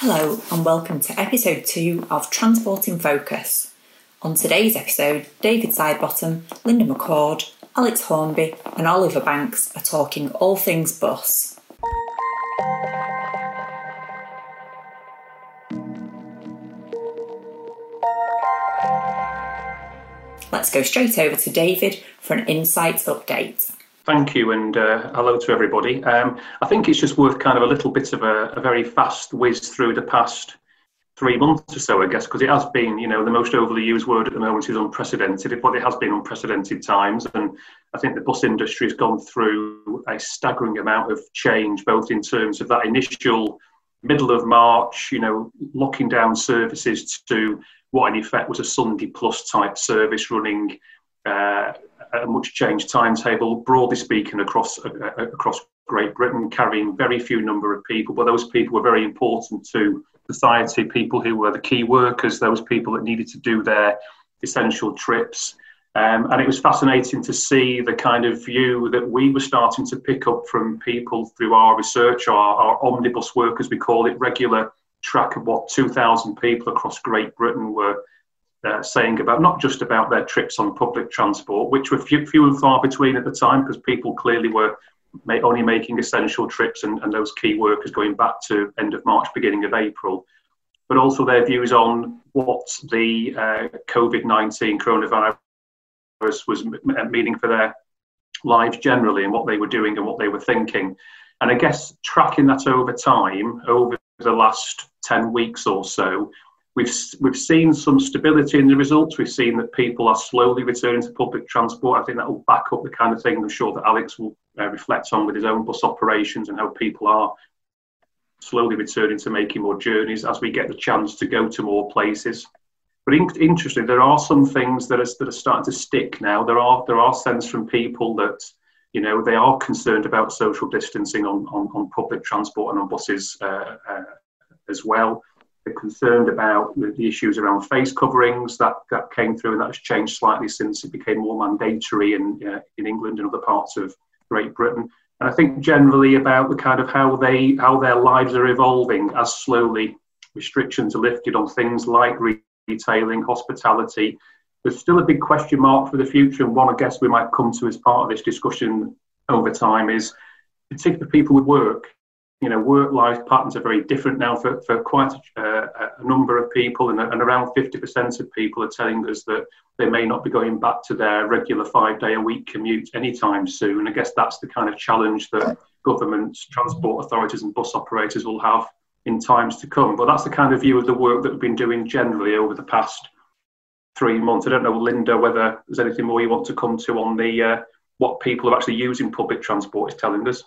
Hello, and welcome to episode two of Transport in Focus. On today's episode, David Sidebottom, Linda McCord, Alex Hornby, and Oliver Banks are talking all things bus. Let's go straight over to David for an insights update. Thank you, and uh, hello to everybody. Um, I think it's just worth kind of a little bit of a, a very fast whiz through the past three months or so, I guess, because it has been, you know, the most overly used word at the moment is unprecedented, but it has been unprecedented times. And I think the bus industry has gone through a staggering amount of change, both in terms of that initial middle of March, you know, locking down services to what in effect was a Sunday plus type service running uh, a much changed timetable, broadly speaking, across uh, uh, across Great Britain, carrying very few number of people, but those people were very important to society. People who were the key workers, those people that needed to do their essential trips. Um, and it was fascinating to see the kind of view that we were starting to pick up from people through our research, our, our omnibus work, as we call it, regular track of what 2,000 people across Great Britain were uh, saying about not just about their trips on public transport, which were few, few and far between at the time because people clearly were only making essential trips and, and those key workers going back to end of March, beginning of April, but also their views on what the uh, COVID 19 coronavirus was meaning for their lives generally and what they were doing and what they were thinking. And I guess tracking that over time, over the last 10 weeks or so, we've, we've seen some stability in the results. We've seen that people are slowly returning to public transport. I think that will back up the kind of thing I'm sure that Alex will uh, reflect on with his own bus operations and how people are slowly returning to making more journeys as we get the chance to go to more places. But in, interestingly, there are some things that are, that are starting to stick now. There are there are sense from people that you know they are concerned about social distancing on, on, on public transport and on buses uh, uh, as well. Concerned about the issues around face coverings that, that came through, and that has changed slightly since it became more mandatory in uh, in England and other parts of Great Britain. And I think generally about the kind of how they how their lives are evolving as slowly restrictions are lifted on things like retailing, hospitality. There's still a big question mark for the future, and one I guess we might come to as part of this discussion over time is particularly people with work. You know, work-life patterns are very different now for, for quite a, uh, a number of people, and, and around 50% of people are telling us that they may not be going back to their regular five-day-a-week commute anytime soon. I guess that's the kind of challenge that governments, transport authorities, and bus operators will have in times to come. But that's the kind of view of the work that we've been doing generally over the past three months. I don't know, Linda, whether there's anything more you want to come to on the uh, what people are actually using public transport is telling us.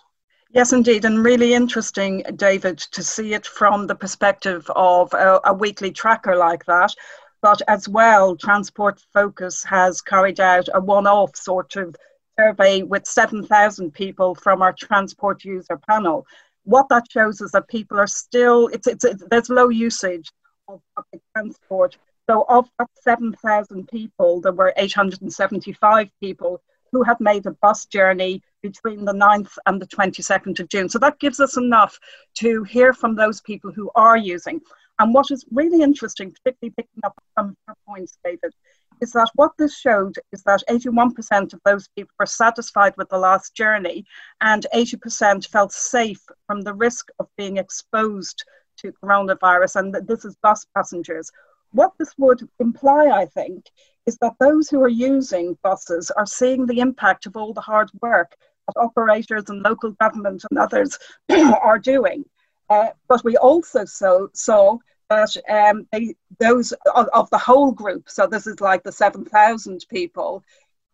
Yes, indeed, and really interesting, David, to see it from the perspective of a, a weekly tracker like that. But as well, Transport Focus has carried out a one off sort of survey with 7,000 people from our transport user panel what that shows is that people are still it's it's, it's there's low usage of public transport. So of that 7,000 people, there were 875 people who had made a bus journey between the 9th and the 22nd of June. So that gives us enough to hear from those people who are using. And what is really interesting, particularly picking up some of your points, David, is that what this showed is that 81% of those people were satisfied with the last journey and 80% felt safe from the risk of being exposed to coronavirus. And this is bus passengers. What this would imply, I think, is that those who are using buses are seeing the impact of all the hard work that operators and local government and others are doing. Uh, but we also so, saw that um, they, those of, of, the whole group, so this is like the 7,000 people,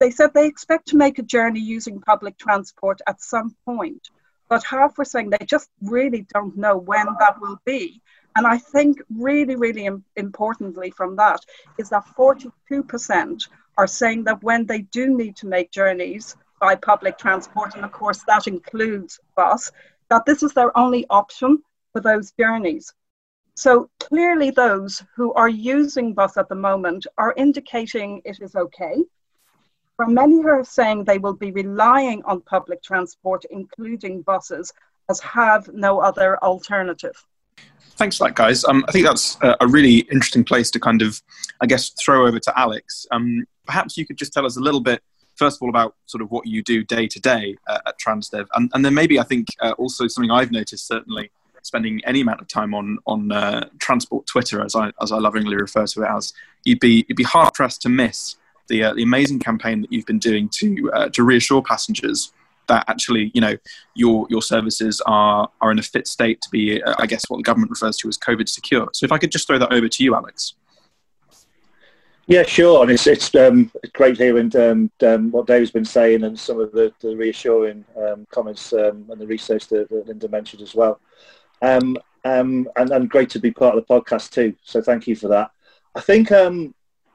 they said they expect to make a journey using public transport at some point. But half were saying they just really don't know when that will be. And I think really, really Im- importantly from that is that 42% are saying that when they do need to make journeys by public transport, and of course that includes bus, that this is their only option for those journeys. So clearly, those who are using bus at the moment are indicating it is okay. For many who are saying they will be relying on public transport, including buses, as have no other alternative. Thanks for that, guys. Um, I think that's a, really interesting place to kind of, I guess, throw over to Alex. Um, perhaps you could just tell us a little bit, first of all, about sort of what you do day to day at Transdev, and, and then maybe I think uh, also something I've noticed certainly spending any amount of time on on uh, transport Twitter, as I as I lovingly refer to it as, you'd be you'd be hard pressed to miss the uh, the amazing campaign that you've been doing to uh, to reassure passengers that actually, you know, your your services are are in a fit state to be, uh, I guess, what the government refers to as COVID secure. So, if I could just throw that over to you, Alex. Yeah, sure, and it's it's um, great hearing um, um, what Dave's been saying and some of the, the reassuring um, comments um, and the research that, that, Linda mentioned as well. Um, and, and great to be part of the podcast too. So thank you for that. I think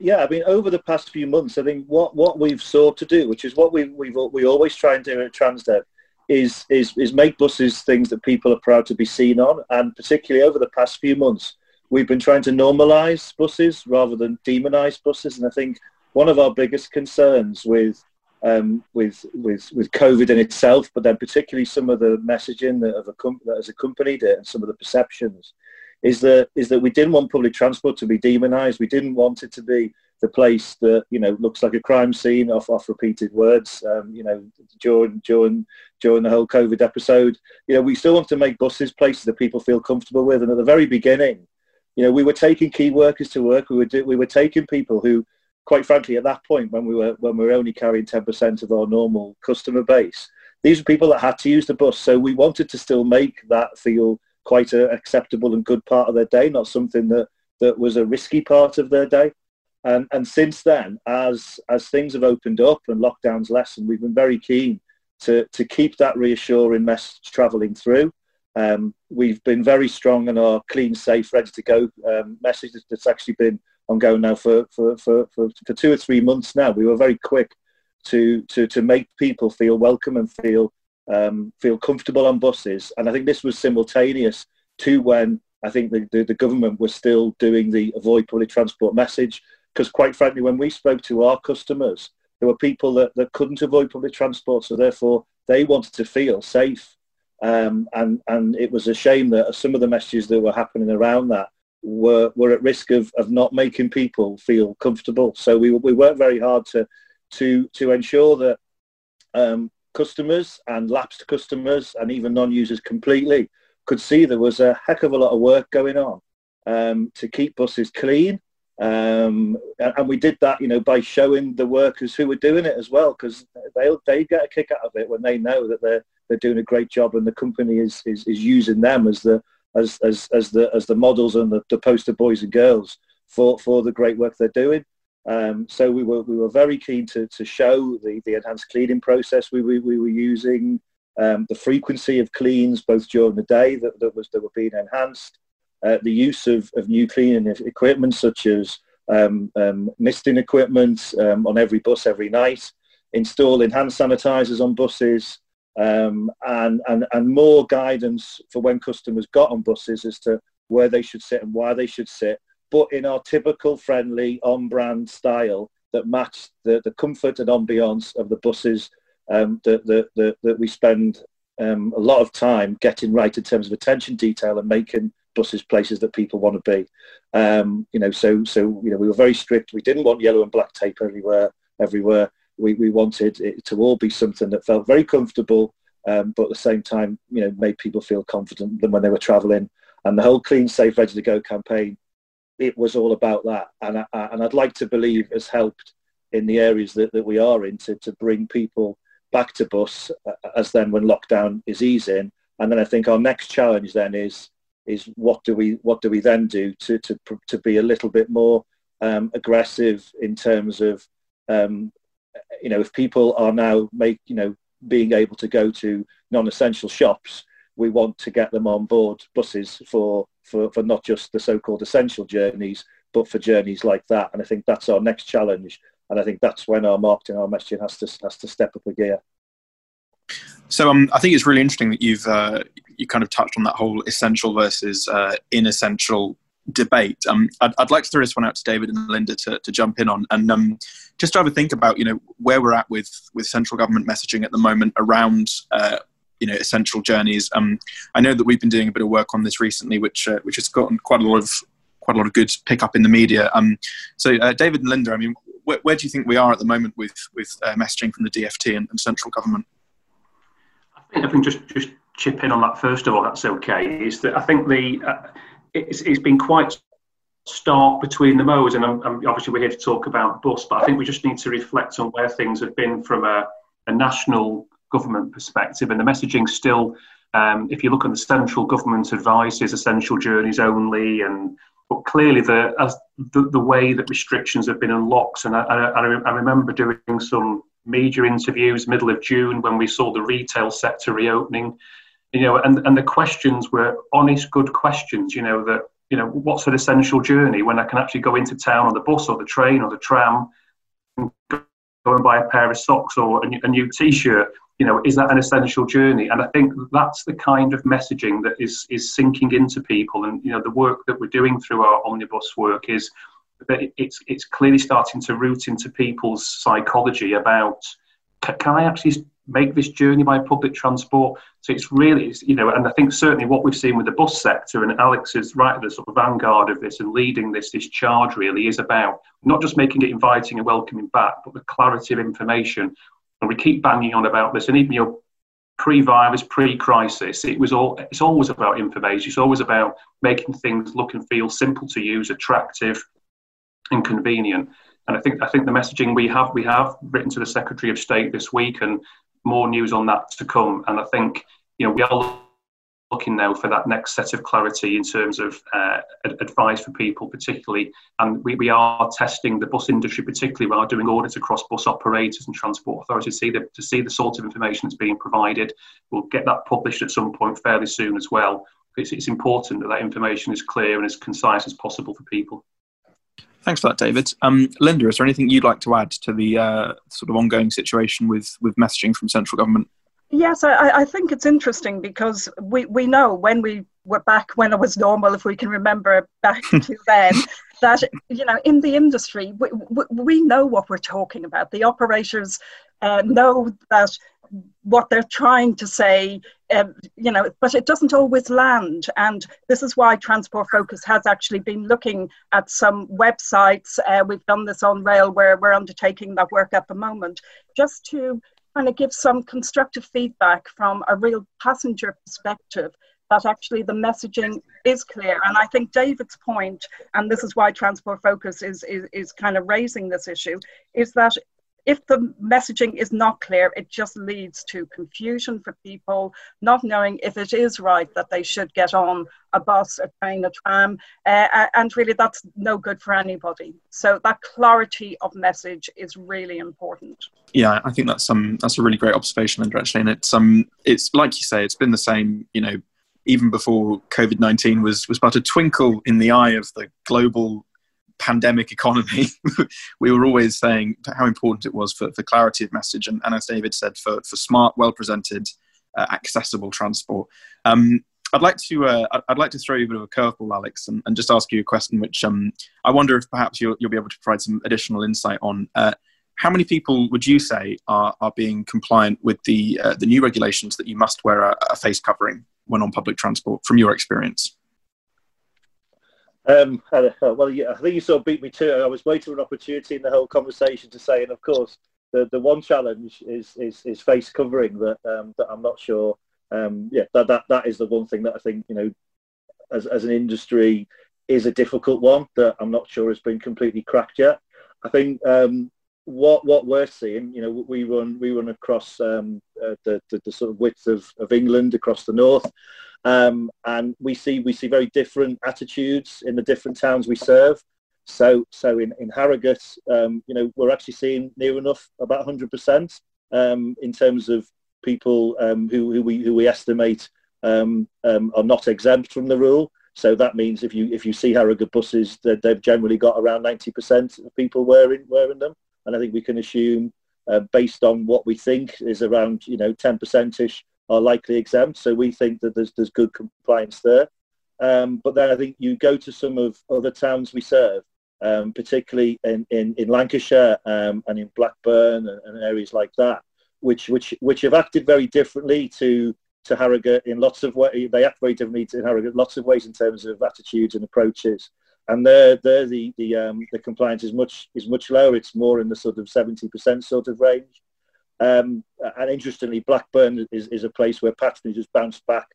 yeah, I mean, over the past few months, I think what, what we've sought to do, which is what we we we always try and do at Transdev, is is is make buses things that people are proud to be seen on, and particularly over the past few months, we've been trying to normalise buses rather than demonise buses, and I think one of our biggest concerns with um, with with with COVID in itself, but then particularly some of the messaging that, have that has accompanied it and some of the perceptions is that is that we didn't want public transport to be demonised. We didn't want it to be the place that you know looks like a crime scene off off repeated words. Um, you know, during during during the whole COVID episode, you know, we still want to make buses places that people feel comfortable with. And at the very beginning, you know, we were taking key workers to work. We were do, we were taking people who, quite frankly, at that point when we were when we were only carrying ten percent of our normal customer base, these were people that had to use the bus. So we wanted to still make that feel quite an acceptable and good part of their day, not something that, that was a risky part of their day. And, and since then, as, as things have opened up and lockdowns lessened, we've been very keen to, to keep that reassuring message travelling through. Um, we've been very strong in our clean, safe, ready to go um, message that's actually been ongoing now for, for, for, for, for two or three months now. We were very quick to, to, to make people feel welcome and feel um, feel comfortable on buses. And I think this was simultaneous to when I think the, the, the government was still doing the avoid public transport message. Because quite frankly, when we spoke to our customers, there were people that, that couldn't avoid public transport, so therefore they wanted to feel safe. Um, and, and it was a shame that some of the messages that were happening around that were, were at risk of, of not making people feel comfortable. So we, we worked very hard to, to, to ensure that um, customers and lapsed customers and even non-users completely could see there was a heck of a lot of work going on um, to keep buses clean. Um, and we did that, you know, by showing the workers who were doing it as well, because they they get a kick out of it when they know that they're they're doing a great job and the company is is, is using them as the as, as, as the as the models and the, the poster boys and girls for, for the great work they're doing. Um, so we were we were very keen to, to show the, the enhanced cleaning process we, we, we were using, um, the frequency of cleans both during the day that, that was that were being enhanced, uh, the use of, of new cleaning equipment such as um, um misting equipment um, on every bus every night, installing hand sanitizers on buses, um, and, and, and more guidance for when customers got on buses as to where they should sit and why they should sit but in our typical friendly on-brand style that match the, the comfort and ambiance of the buses um, that, that, that, that, we spend um, a lot of time getting right in terms of attention detail and making buses places that people want to be. Um, you know, so so you know we were very strict. We didn't want yellow and black tape everywhere. Everywhere we, we wanted it to all be something that felt very comfortable, um, but at the same time, you know, made people feel confident than when they were travelling. And the whole clean, safe, ready to go campaign it was all about that. And, I, and I'd like to believe has helped in the areas that, that we are in to, to bring people back to bus uh, as then when lockdown is easing. And then I think our next challenge then is is what do we what do we then do to to to be a little bit more um, aggressive in terms of um, you know if people are now make you know being able to go to non-essential shops we want to get them on board buses for, for, for not just the so-called essential journeys, but for journeys like that. And I think that's our next challenge. And I think that's when our marketing, our messaging has to, has to step up a gear. So um, I think it's really interesting that you've uh, you kind of touched on that whole essential versus uh, inessential debate. Um, I'd, I'd, like to throw this one out to David and Linda to, to jump in on, and um, just to have a think about you know where we're at with with central government messaging at the moment around uh, you know essential journeys. Um, I know that we've been doing a bit of work on this recently, which uh, which has gotten quite a lot of quite a lot of good pickup in the media. Um, so uh, David and Linda, I mean, where, where, do you think we are at the moment with with uh, messaging from the DFT and, and, central government? I think I think just just chip in on that first of all. That's okay. Is that I think the uh, it's, it's been quite stark between the modes, and I'm, I'm, obviously we're here to talk about bus, but I think we just need to reflect on where things have been from a, a national government perspective, and the messaging still. Um, if you look at the central government advice, advices, essential journeys only, and but clearly, the, the, the way that restrictions have been unlocked, and I, I, I remember doing some media interviews middle of June when we saw the retail sector reopening, you know, and, and the questions were honest, good questions, you know, that, you know, what's an essential journey when I can actually go into town on the bus or the train or the tram and go and buy a pair of socks or a new t-shirt you know, is that an essential journey? And I think that's the kind of messaging that is is sinking into people. And you know, the work that we're doing through our omnibus work is that it's it's clearly starting to root into people's psychology about can I actually make this journey by public transport? So it's really, it's, you know, and I think certainly what we've seen with the bus sector, and Alex is right at the sort of vanguard of this and leading this this charge really is about not just making it inviting and welcoming back, but the clarity of information we keep banging on about this, and even your pre-virus, pre-crisis, it was all. It's always about information. It's always about making things look and feel simple to use, attractive, and convenient. And I think I think the messaging we have we have written to the Secretary of State this week, and more news on that to come. And I think you know we are looking now for that next set of clarity in terms of uh, advice for people, particularly. And we, we are testing the bus industry, particularly. We are doing audits across bus operators and transport authorities to see the, to see the sort of information that's being provided. We'll get that published at some point fairly soon as well. It's, it's important that that information is clear and as concise as possible for people. Thanks for that, David. Um, Linda, is there anything you'd like to add to the uh, sort of ongoing situation with, with messaging from central government? Yes, I, I think it's interesting because we, we know when we were back when it was normal, if we can remember back to then, that you know in the industry we, we, we know what we're talking about. The operators uh, know that what they're trying to say, um, you know, but it doesn't always land. And this is why Transport Focus has actually been looking at some websites. Uh, we've done this on rail where we're undertaking that work at the moment, just to kind of give some constructive feedback from a real passenger perspective that actually the messaging is clear. And I think David's point, and this is why Transport Focus is, is, is kind of raising this issue, is that if the messaging is not clear, it just leads to confusion for people, not knowing if it is right that they should get on a bus, a train, a tram, uh, and really that's no good for anybody. So that clarity of message is really important. Yeah, I think that's um that's a really great observation, Linda. Actually, and it's um it's like you say, it's been the same, you know, even before COVID nineteen was was but a twinkle in the eye of the global pandemic economy, we were always saying how important it was for, for clarity of message, and, and as David said, for, for smart, well presented, uh, accessible transport. Um, I'd like to uh, I'd like to throw you a bit of a curveball, Alex, and, and, just ask you a question, which um, I wonder if perhaps you'll, you'll, be able to provide some additional insight on. Uh, how many people would you say are, are being compliant with the uh, the new regulations that you must wear a, a face covering when on public transport, from your experience? Um, uh, well, yeah, I think you sort of beat me to it. I was waiting for an opportunity in the whole conversation to say, and of course, the, the one challenge is, is, is face covering that, um, that I'm not sure. Um, yeah, that, that, that is the one thing that I think, you know, as, as an industry is a difficult one that I'm not sure has been completely cracked yet. I think um, what what we're seeing, you know, we run we run across um, uh, the, the, the sort of width of, of England across the north, um, and we see we see very different attitudes in the different towns we serve. So so in in Harrogate, um, you know, we're actually seeing near enough about 100% um, in terms of people um, who who we who we estimate um, are not exempt from the rule. So that means if you if you see Harrogate buses, they've generally got around 90% of people wearing wearing them, and I think we can assume, uh, based on what we think is around you know 10% ish are likely exempt. So we think that there's, there's good compliance there. Um, but then I think you go to some of other towns we serve, um, particularly in, in, in Lancashire um, and in Blackburn and, and, areas like that, which, which, which have acted very differently to to Harrogate in lots of ways. They act very differently to Harrogate, lots of ways in terms of attitudes and approaches. And there, there the the um, the compliance is much is much lower. It's more in the sort of seventy percent sort of range. Um, and interestingly, Blackburn is, is a place where patronage has bounced back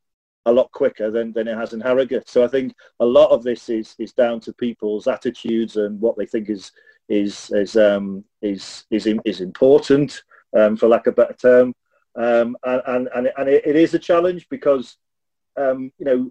a lot quicker than, than it has in Harrogate. So I think a lot of this is is down to people's attitudes and what they think is is is um, is is, is important, um, for lack of a better term. Um, and and and, it, it is a challenge because um, you know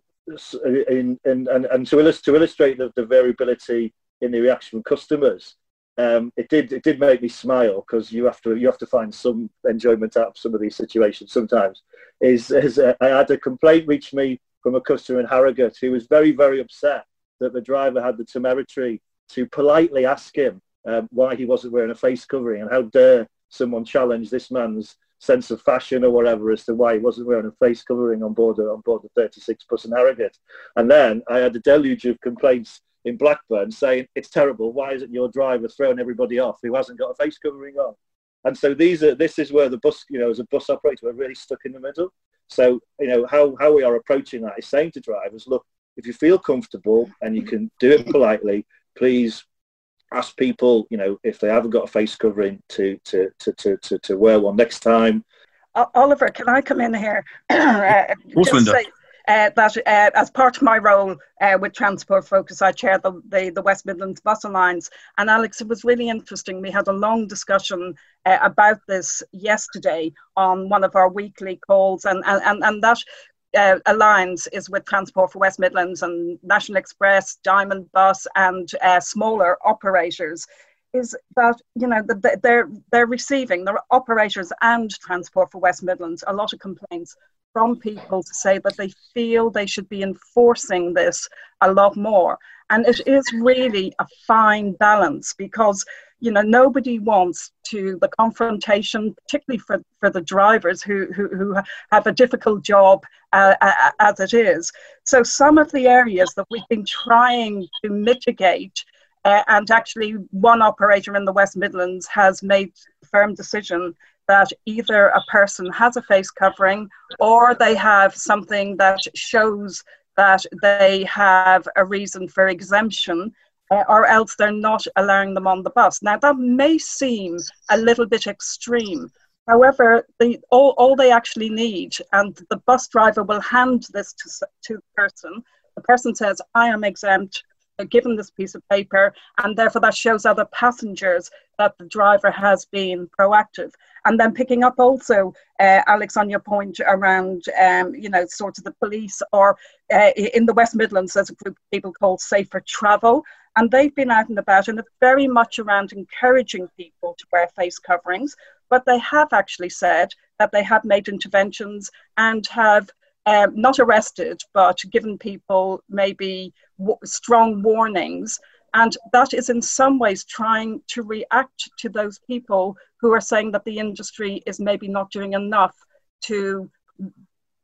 in, in, and, and to, illust- to illustrate the, the variability in the reaction from customers, um, it did it did make me smile because you have to you have to find some enjoyment out of some of these situations sometimes. Is, is uh, I had a complaint reach me from a customer in Harrogate who was very very upset that the driver had the temerity to politely ask him um, why he wasn't wearing a face covering and how dare someone challenge this man's sense of fashion or whatever as to why he wasn't wearing a face covering on board on board the 36 bus in Harrogate. And then I had a deluge of complaints in Blackburn saying it's terrible. Why isn't your driver throwing everybody off who hasn't got a face covering on? And so these are this is where the bus, you know, as a bus operator, we're really stuck in the middle. So you know how how we are approaching that is saying to drivers, look, if you feel comfortable and you can do it politely, please ask people, you know, if they haven't got a face covering to to to to to, to wear one next time. Oliver, can I come in here? uh, just say, uh, that uh, as part of my role uh, with Transport Focus, I chair the, the, the, West Midlands Bus Alliance. And Alex, it was really interesting. We had a long discussion uh, about this yesterday on one of our weekly calls, and, and, and that uh, alliance is with Transport for West Midlands and National Express, Diamond Bus, and uh, smaller operators. Is that you know the, they're they're receiving the operators and Transport for West Midlands a lot of complaints from people to say that they feel they should be enforcing this a lot more. And it is really a fine balance because you know nobody wants to the confrontation particularly for, for the drivers who, who, who have a difficult job uh, as it is so some of the areas that we've been trying to mitigate uh, and actually one operator in the west midlands has made firm decision that either a person has a face covering or they have something that shows that they have a reason for exemption uh, or else they're not allowing them on the bus. Now, that may seem a little bit extreme. However, the, all, all they actually need, and the bus driver will hand this to, to the person. The person says, I am exempt, given this piece of paper, and therefore that shows other passengers that the driver has been proactive. And then picking up also, uh, Alex, on your point around, um, you know, sort of the police or uh, in the West Midlands, there's a group of people called Safer Travel, and they've been out and about, and it's very much around encouraging people to wear face coverings. But they have actually said that they have made interventions and have um, not arrested, but given people maybe w- strong warnings. And that is in some ways trying to react to those people who are saying that the industry is maybe not doing enough to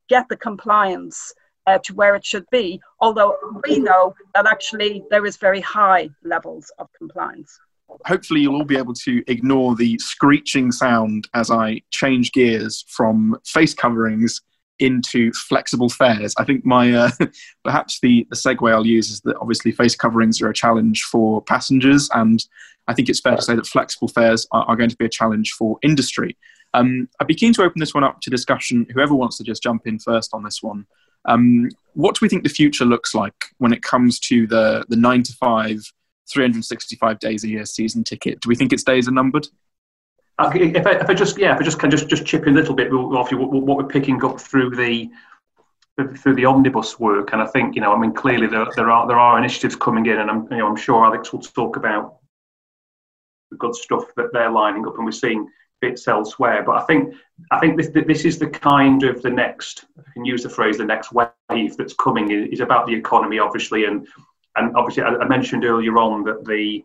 get the compliance uh, to where it should be, although we know that actually there is very high levels of compliance. Hopefully, you'll all be able to ignore the screeching sound as I change gears from face coverings into flexible fares. I think my uh, perhaps the, the segue I'll use is that obviously face coverings are a challenge for passengers, and I think it's fair to say that flexible fares are, are going to be a challenge for industry. Um, I'd be keen to open this one up to discussion. Whoever wants to just jump in first on this one. Um, what do we think the future looks like when it comes to the, the 9 to 5, 365 days a year season ticket? Do we think its days are numbered? If I, if I just yeah, if I just can just just chip in a little bit off you, what, what we're picking up through the through the omnibus work, and I think you know, I mean, clearly there, there are there are initiatives coming in, and I'm you know I'm sure Alex will talk about the good stuff that they're lining up, and we're seeing bits elsewhere. But I think I think this this is the kind of the next I can use the phrase the next wave that's coming is about the economy, obviously, and and obviously I, mentioned earlier on that the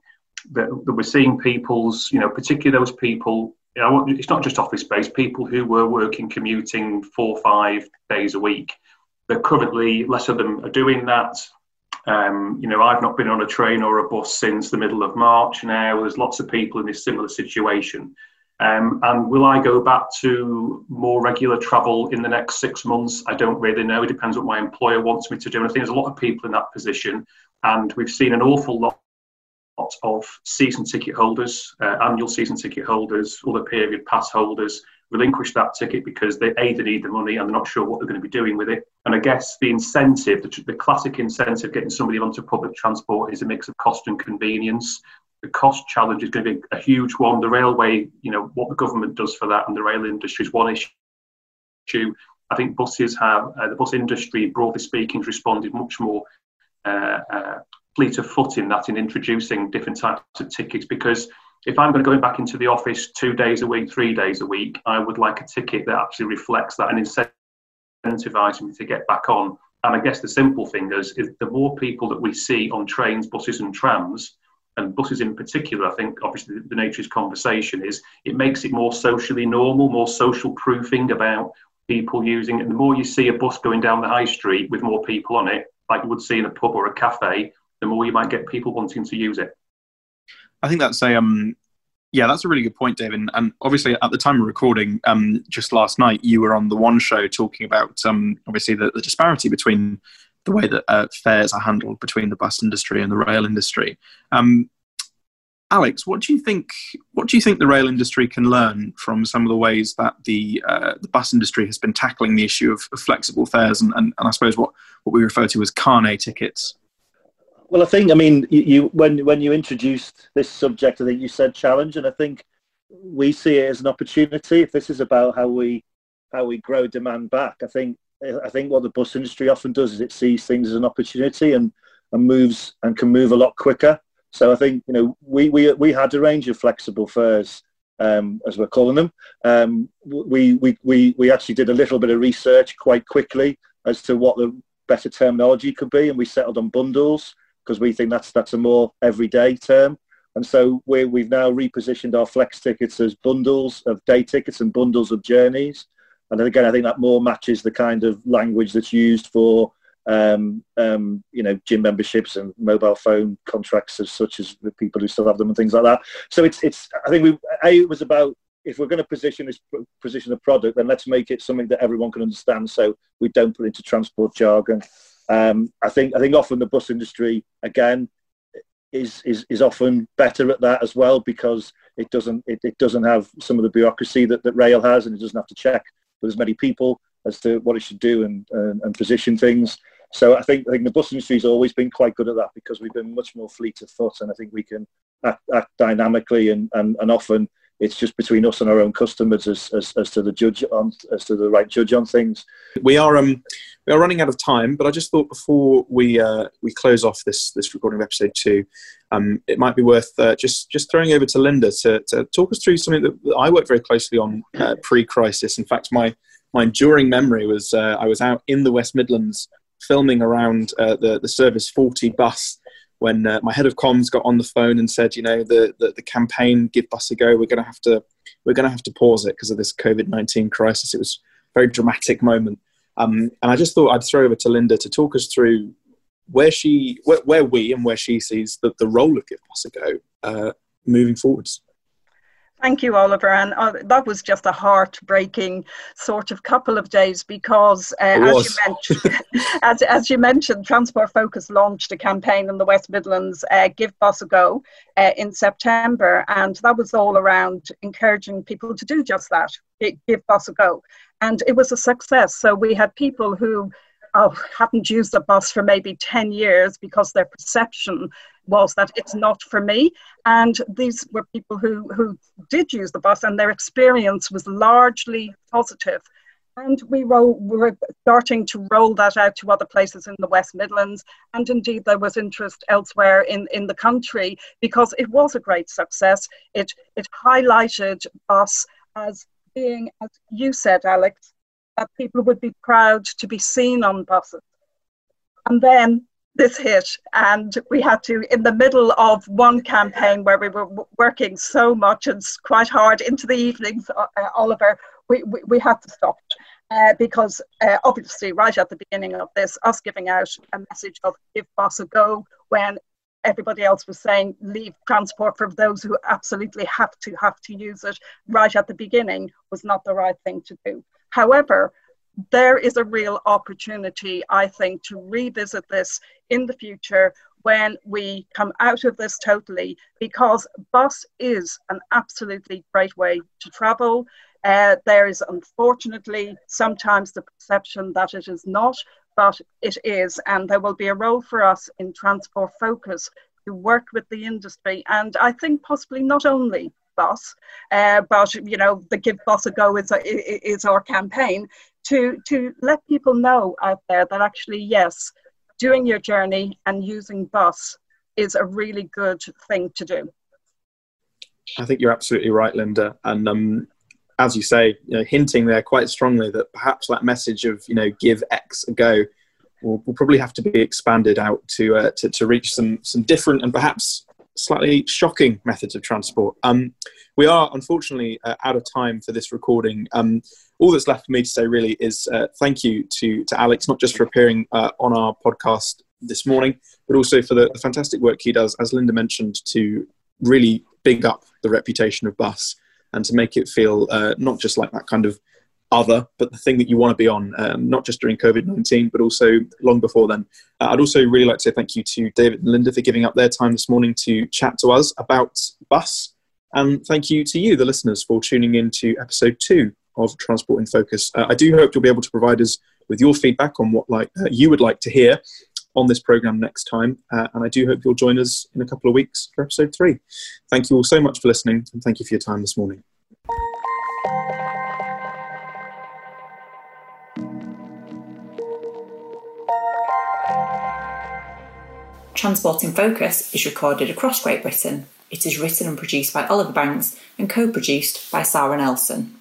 that, that we're seeing people's you know particularly those people. You know, it's not just office based people who were working commuting four five days a week. They're currently less of them are doing that. Um, you know, I've not been on a train or a bus since the middle of March now. There's lots of people in this similar situation. Um, and will I go back to more regular travel in the next six months? I don't really know. It depends what my employer wants me to do. And I think there's a lot of people in that position. And we've seen an awful lot of season ticket holders, uh, annual season ticket holders, other period pass holders relinquish that ticket because they a they need the money and they're not sure what they're going to be doing with it. And I guess the incentive, the, the classic incentive getting somebody onto public transport is a mix of cost and convenience the cost challenge is going to be a huge one. The railway, you know, what the government does for that and the rail industry is one issue. I think buses have, uh, the bus industry, broadly speaking, has responded much more uh, uh, fleet of foot in that in introducing different types of tickets because if I'm going to go back into the office two days a week, three days a week, I would like a ticket that actually reflects that and incentivizes me to get back on. And I guess the simple thing is, is the more people that we see on trains, buses, and trams, and buses in particular, I think obviously the nature of conversation is it makes it more socially normal, more social proofing about people using it. And the more you see a bus going down the high street with more people on it, like you would see in a pub or a cafe, the more you might get people wanting to use it. I think that's a um, yeah, that's a really good point, David. And obviously, at the time of recording, um, just last night, you were on the One Show talking about um, obviously the, the disparity between the way that uh, fares are handled between the bus industry and the rail industry. Um, Alex, what do you think? What do you think the rail industry can learn from some of the ways that the uh, the bus industry has been tackling the issue of, of flexible fares and, and, and, I suppose what, what we refer to as carnet tickets? Well, I think I mean you, you when when you introduced this subject, I think you said challenge, and I think we see it as an opportunity. If this is about how we how we grow demand back, I think I think what the bus industry often does is it sees things as an opportunity and, and moves and can move a lot quicker. So I think you know we we we had a range of flexible fares, um, as we're calling them. Um, we, we we we actually did a little bit of research quite quickly as to what the better terminology could be, and we settled on bundles because we think that's that's a more everyday term. And so we we've now repositioned our flex tickets as bundles of day tickets and bundles of journeys. And then again, I think that more matches the kind of language that's used for um, um, you know, gym memberships and mobile phone contracts as such as the people who still have them and things like that. So it's, it's I think we, A, it was about if we're going to position this position a product, then let's make it something that everyone can understand. So we don't put into transport jargon. Um, I think I think often the bus industry again is is is often better at that as well because it doesn't it, it doesn't have some of the bureaucracy that, that rail has and it doesn't have to check with as many people as to what it should do and and, and position things. So I think I think the bus industry has always been quite good at that because we've been much more fleet of foot, and I think we can act, act dynamically and, and, and often it's just between us and our own customers as, as, as to the judge on as to the right judge on things. We are um we are running out of time, but I just thought before we uh, we close off this this recording of episode two, um, it might be worth uh, just just throwing over to Linda to, to talk us through something that I worked very closely on uh, pre-crisis. In fact, my my enduring memory was uh, I was out in the West Midlands filming around uh, the the Service 40 bus when uh, my head of comms got on the phone and said, you know, the the, the campaign "Give Bus a Go," we're going to have to we're going to have to pause it because of this COVID nineteen crisis. It was a very dramatic moment, um, and I just thought I'd throw over to Linda to talk us through where she where, where we and where she sees the, the role of Give Bus a Go uh, moving forwards. Thank you, Oliver. And uh, that was just a heartbreaking sort of couple of days because, uh, as you mentioned, as, as you mentioned, Transport Focus launched a campaign in the West Midlands, uh, "Give Bus a Go," uh, in September, and that was all around encouraging people to do just that, give bus a go, and it was a success. So we had people who oh, haven't used a bus for maybe 10 years because their perception was that it's not for me. And these were people who, who did use the bus and their experience was largely positive. And we, roll, we were starting to roll that out to other places in the West Midlands. And indeed, there was interest elsewhere in, in the country because it was a great success. It, it highlighted us as being, as you said, Alex, that people would be proud to be seen on buses. And then this hit, and we had to, in the middle of one campaign where we were working so much and quite hard into the evenings, uh, Oliver, we, we, we, had to stop. Uh, because uh, obviously, right at the beginning of this, us giving out a message of give bus a go when everybody else was saying, leave transport for those who absolutely have to have to use it right at the beginning was not the right thing to do. However, there is a real opportunity, I think, to revisit this in the future when we come out of this totally, because bus is an absolutely great way to travel. Uh, there is unfortunately sometimes the perception that it is not, but it is, and there will be a role for us in Transport Focus to work with the industry, and I think possibly not only bus, uh, but you know the Give Bus a Go is, a, is our campaign to to let people know out there that actually yes, doing your journey and using bus is a really good thing to do. I think you're absolutely right, Linda. And um, as you say, you know, hinting there quite strongly that perhaps that message of you know give X a go will, will probably have to be expanded out to, uh, to to reach some some different and perhaps slightly shocking methods of transport. Um, we are unfortunately uh, out of time for this recording. Um, all that's left for me to say really is uh, thank you to, to Alex, not just for appearing uh, on our podcast this morning, but also for the, the, fantastic work he does, as Linda mentioned, to really big up the reputation of Bus and to make it feel uh, not just like that kind of other, but the thing that you want to be on, um, not just during COVID 19, but also long before then. Uh, I'd also really like to say thank you to David and Linda for giving up their time this morning to chat to us about Bus. And thank you to you, the listeners, for tuning in to episode two of Transport in Focus. Uh, I do hope you'll be able to provide us with your feedback on what like uh, you would like to hear on this program next time. Uh, and I do hope you'll join us in a couple of weeks for episode three. Thank you all so much for listening, and thank you for your time this morning. Transport in Focus is recorded across Great Britain. It is written and produced by Oliver Banks and co produced by Sarah Nelson.